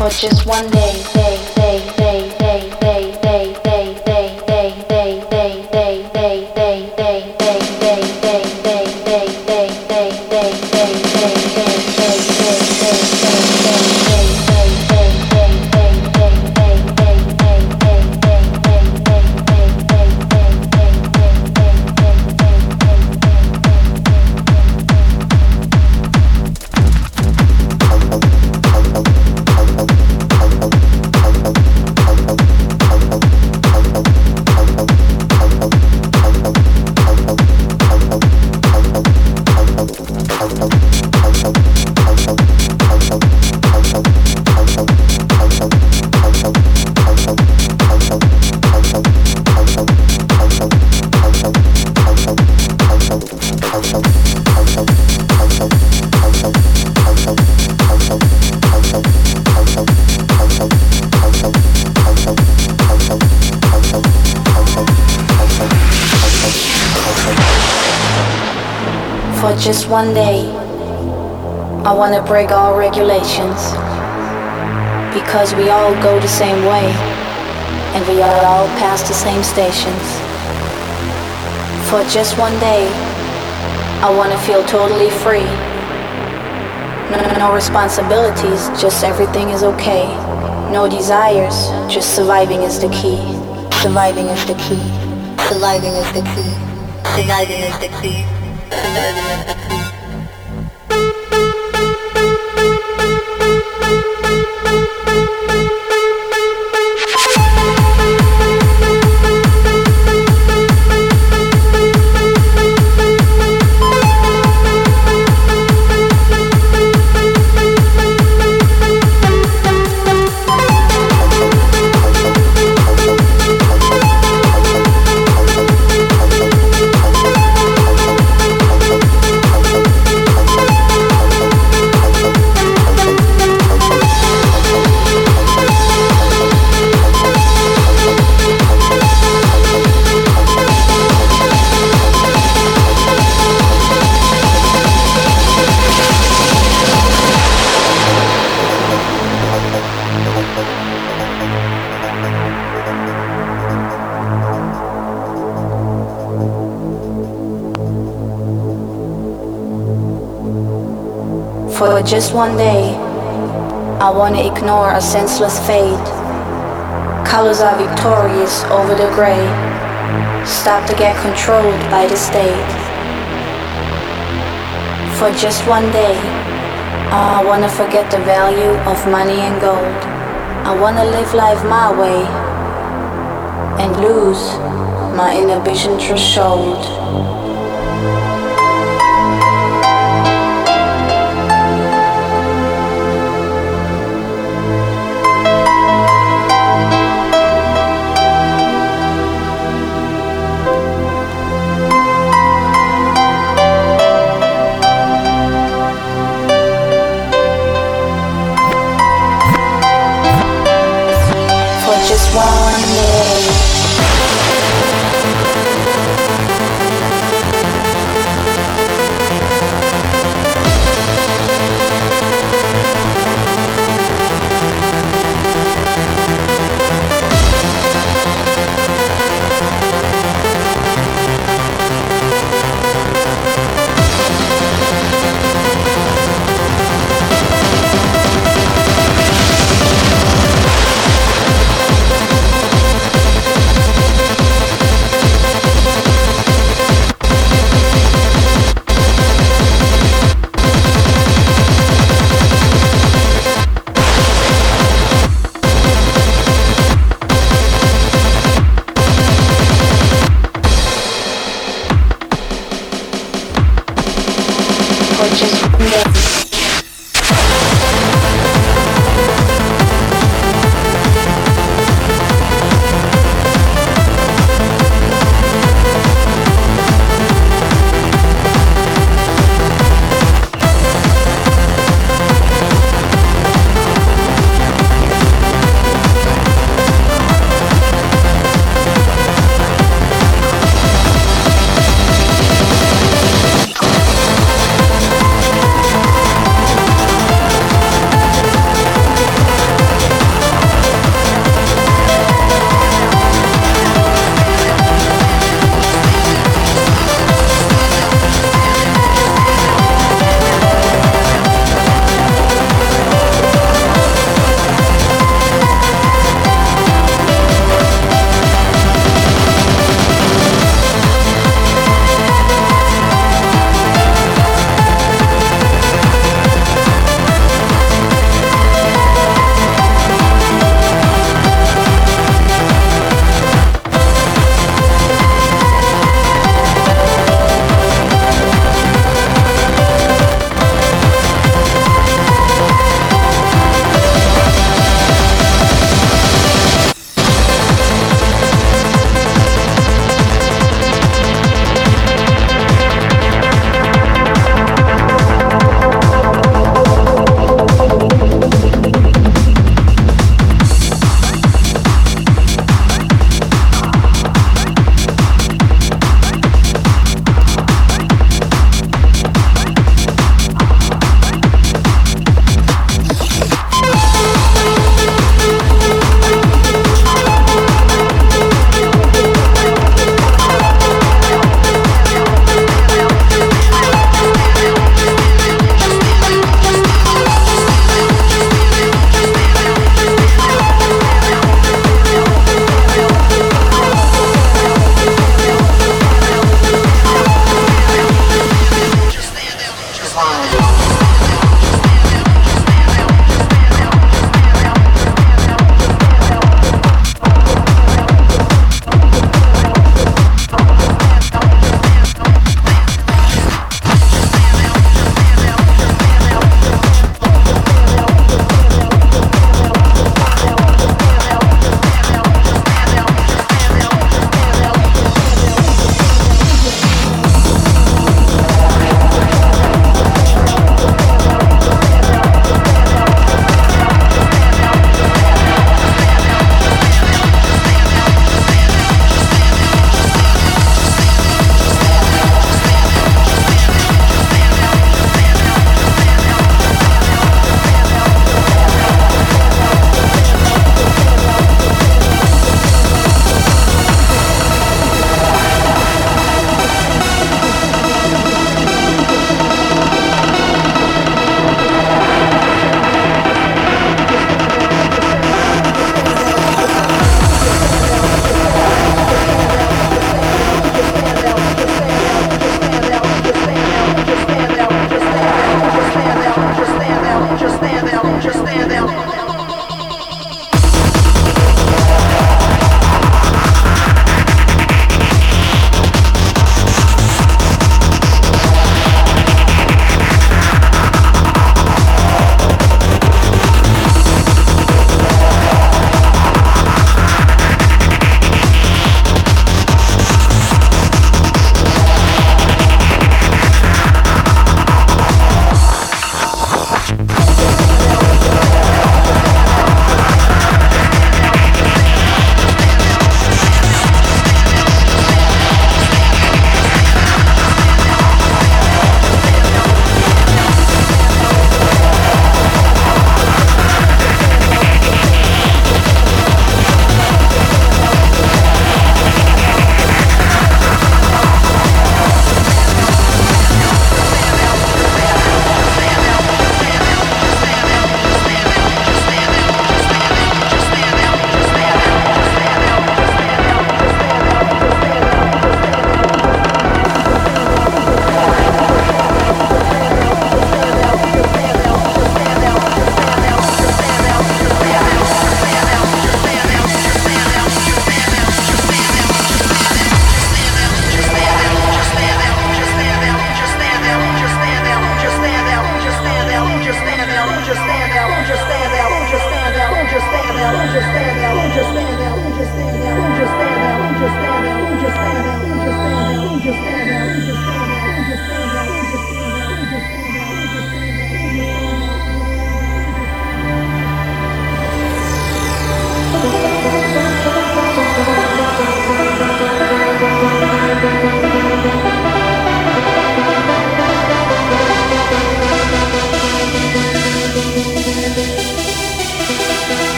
for just one day, just one day, I want to break all regulations. Because we all go the same way, and we are all pass the same stations. For just one day, I want to feel totally free. No, no responsibilities, just everything is okay. No desires, just surviving is the key. Surviving is the key. Surviving is the key. Surviving is the key. Surviving is the key. Just one day, I want to ignore a senseless fate. Colors are victorious over the gray. Stop to get controlled by the state. For just one day, oh, I want to forget the value of money and gold. I want to live life my way and lose my inhibition threshold. Sessions.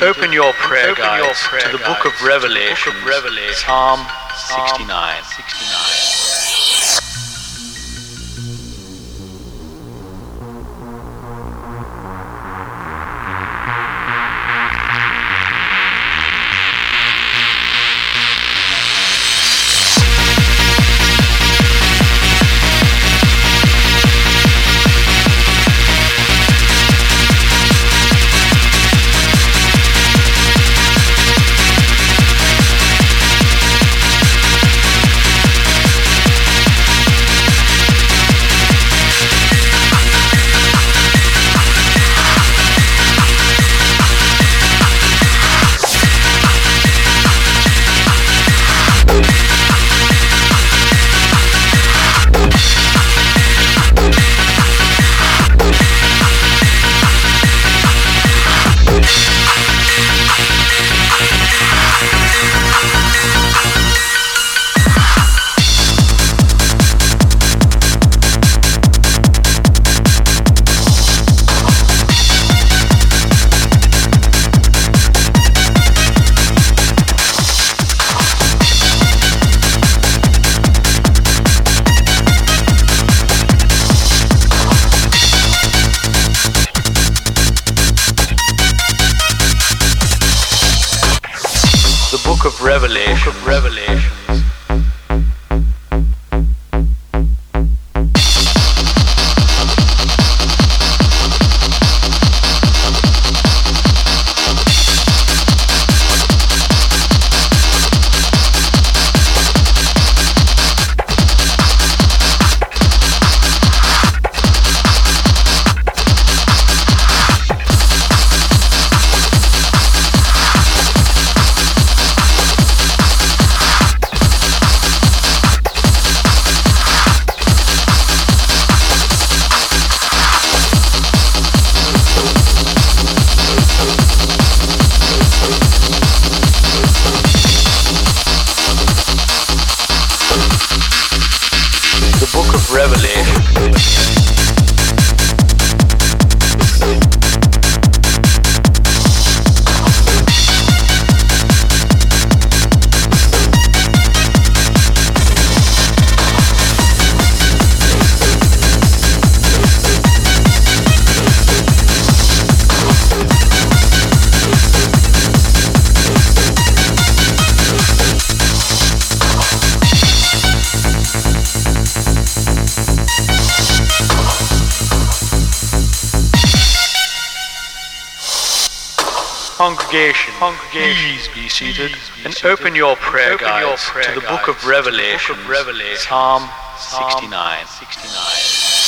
Open your prayer to the book of Revelation, Psalm 69. 69. Open your prayer Open guides to the book of Revelation, Psalm 69. 69.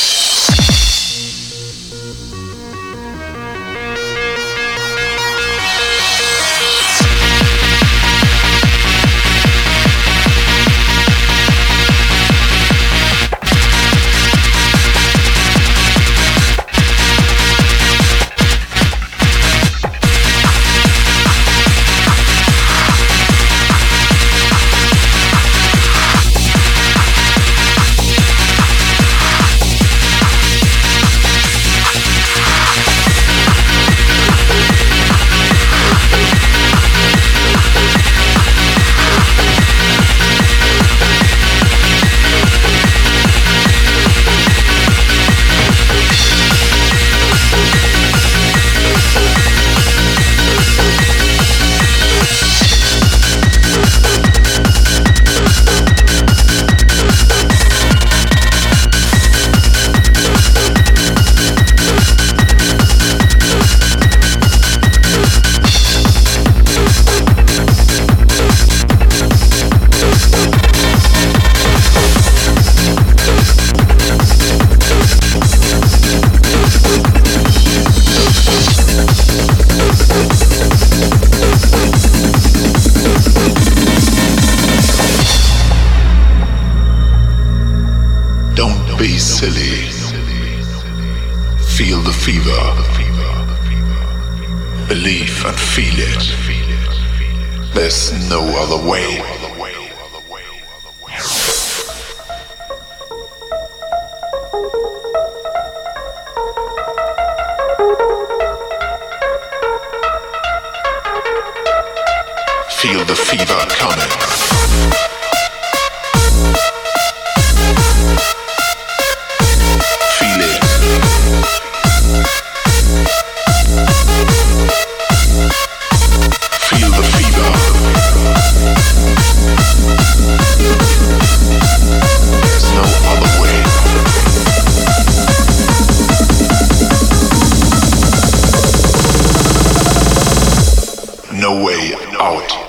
way out.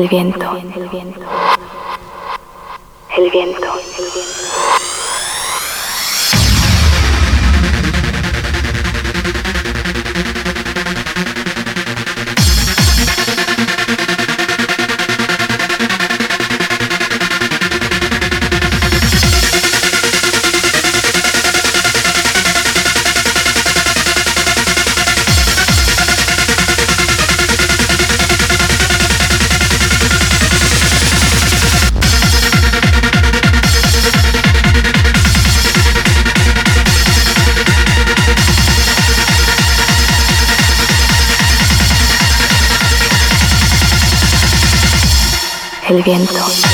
El viento. El viento. El viento. El viento. El viento.